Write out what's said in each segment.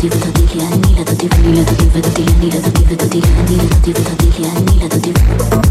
Thank you.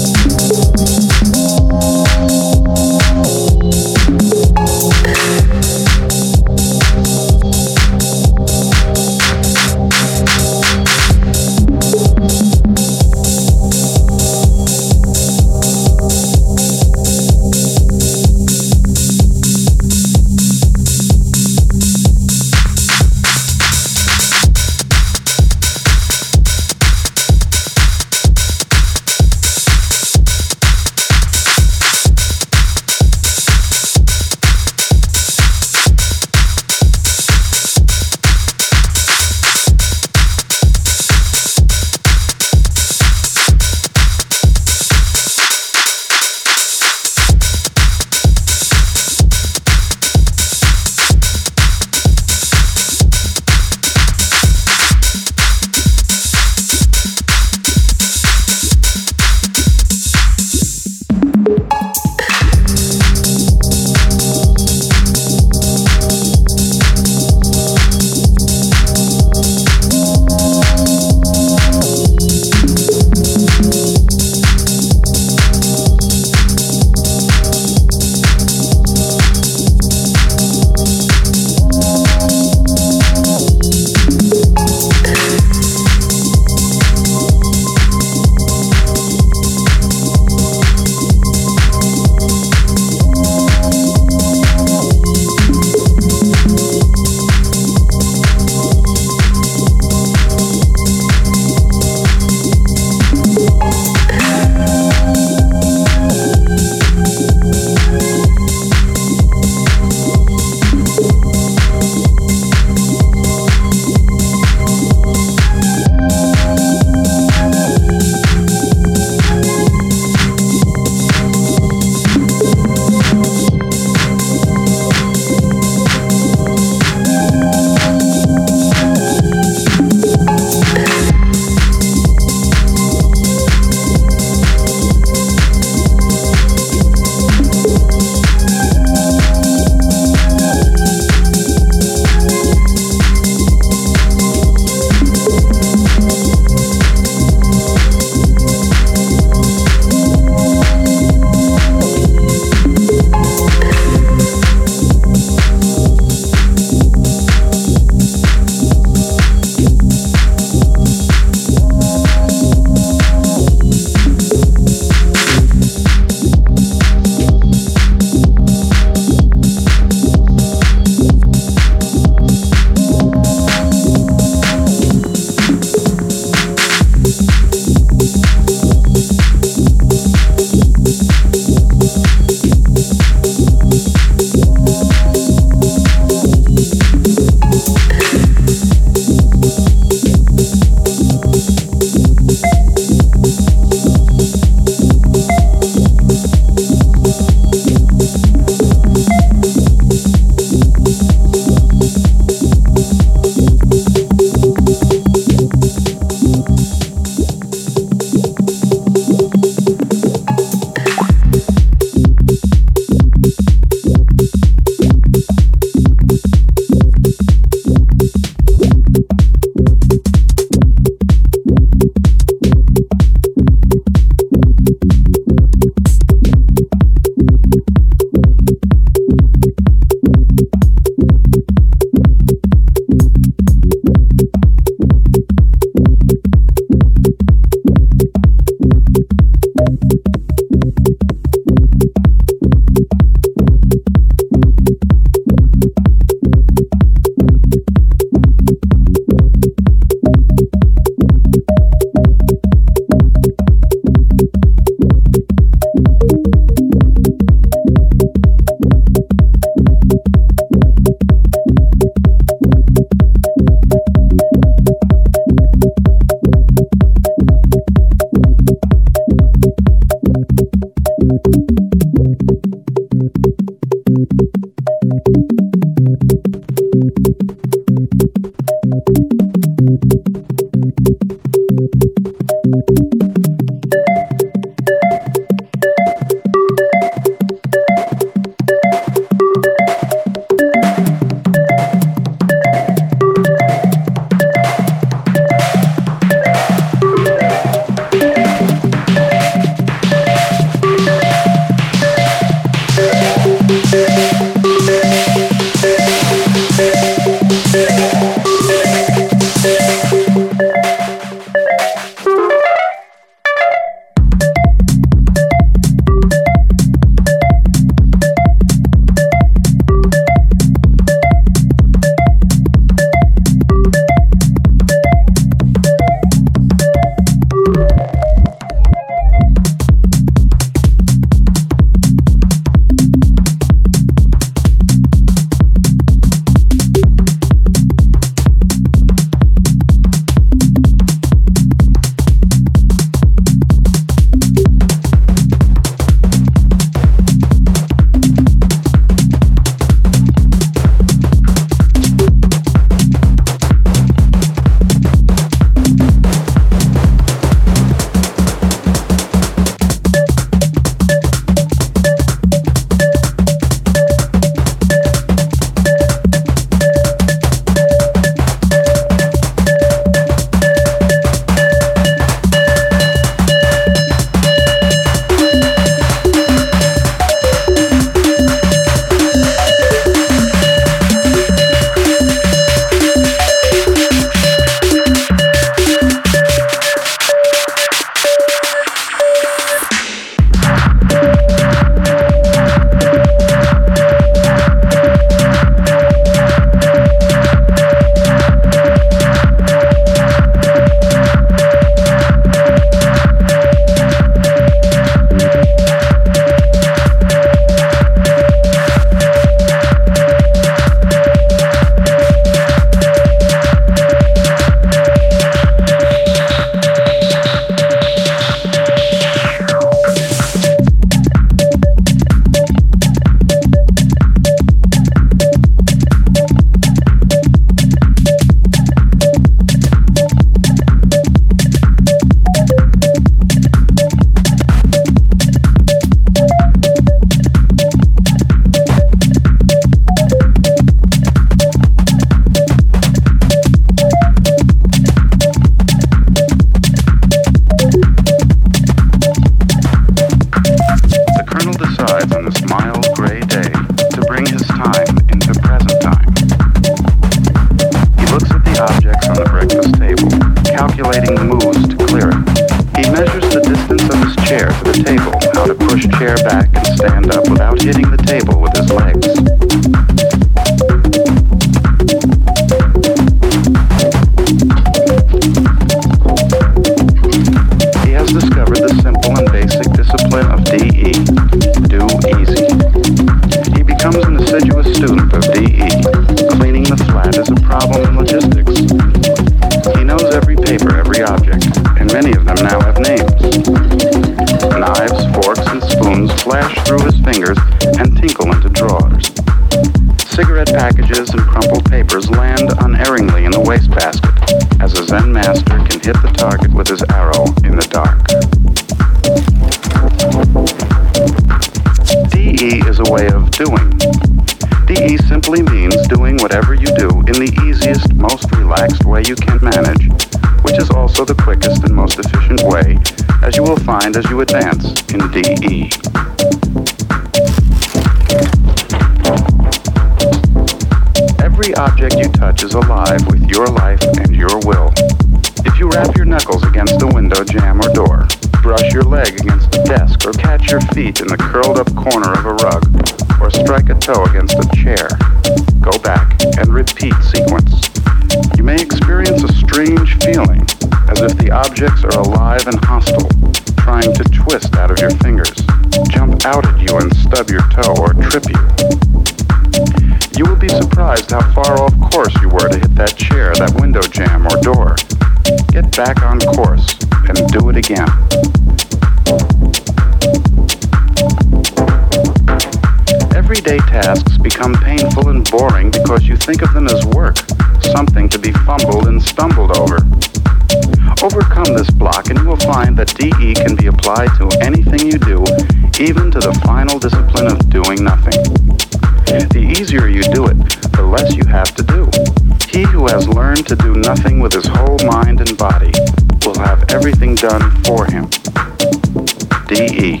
DE.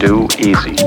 Do easy.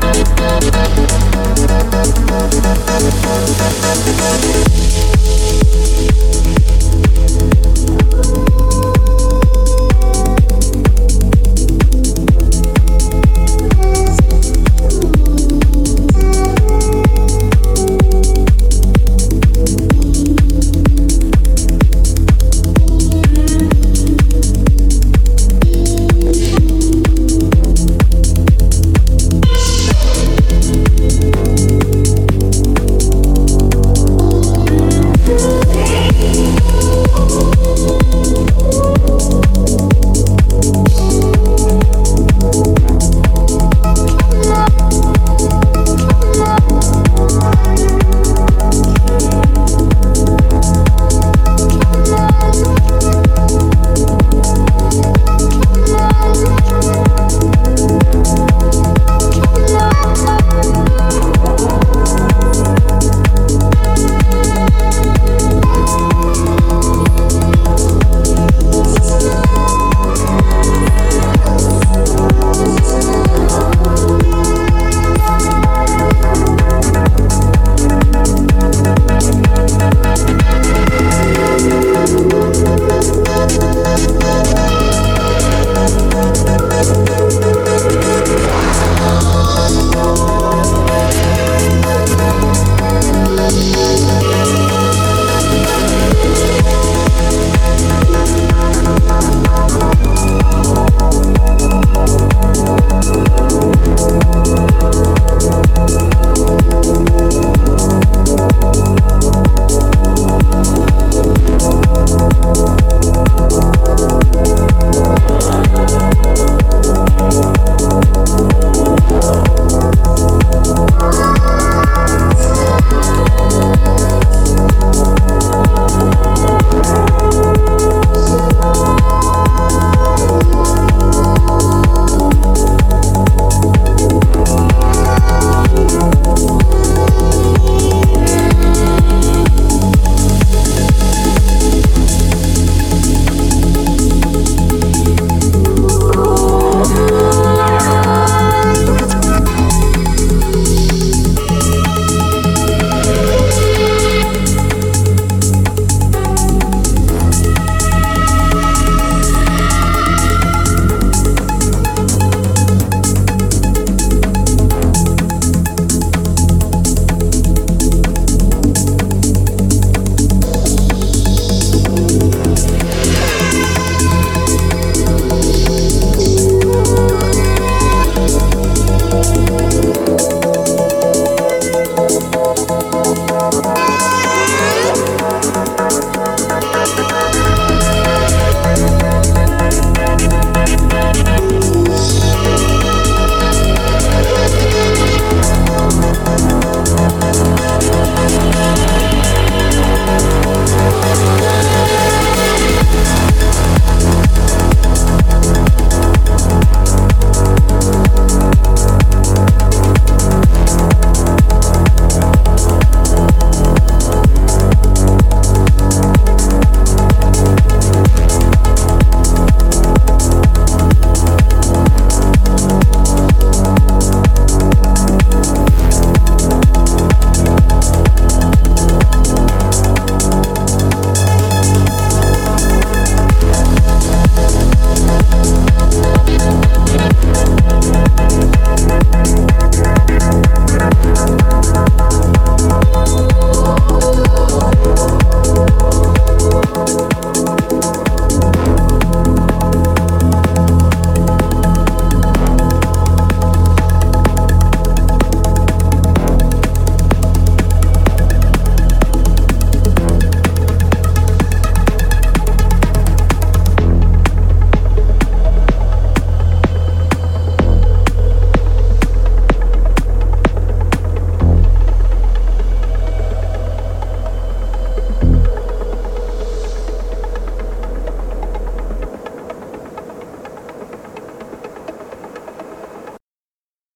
Thank you.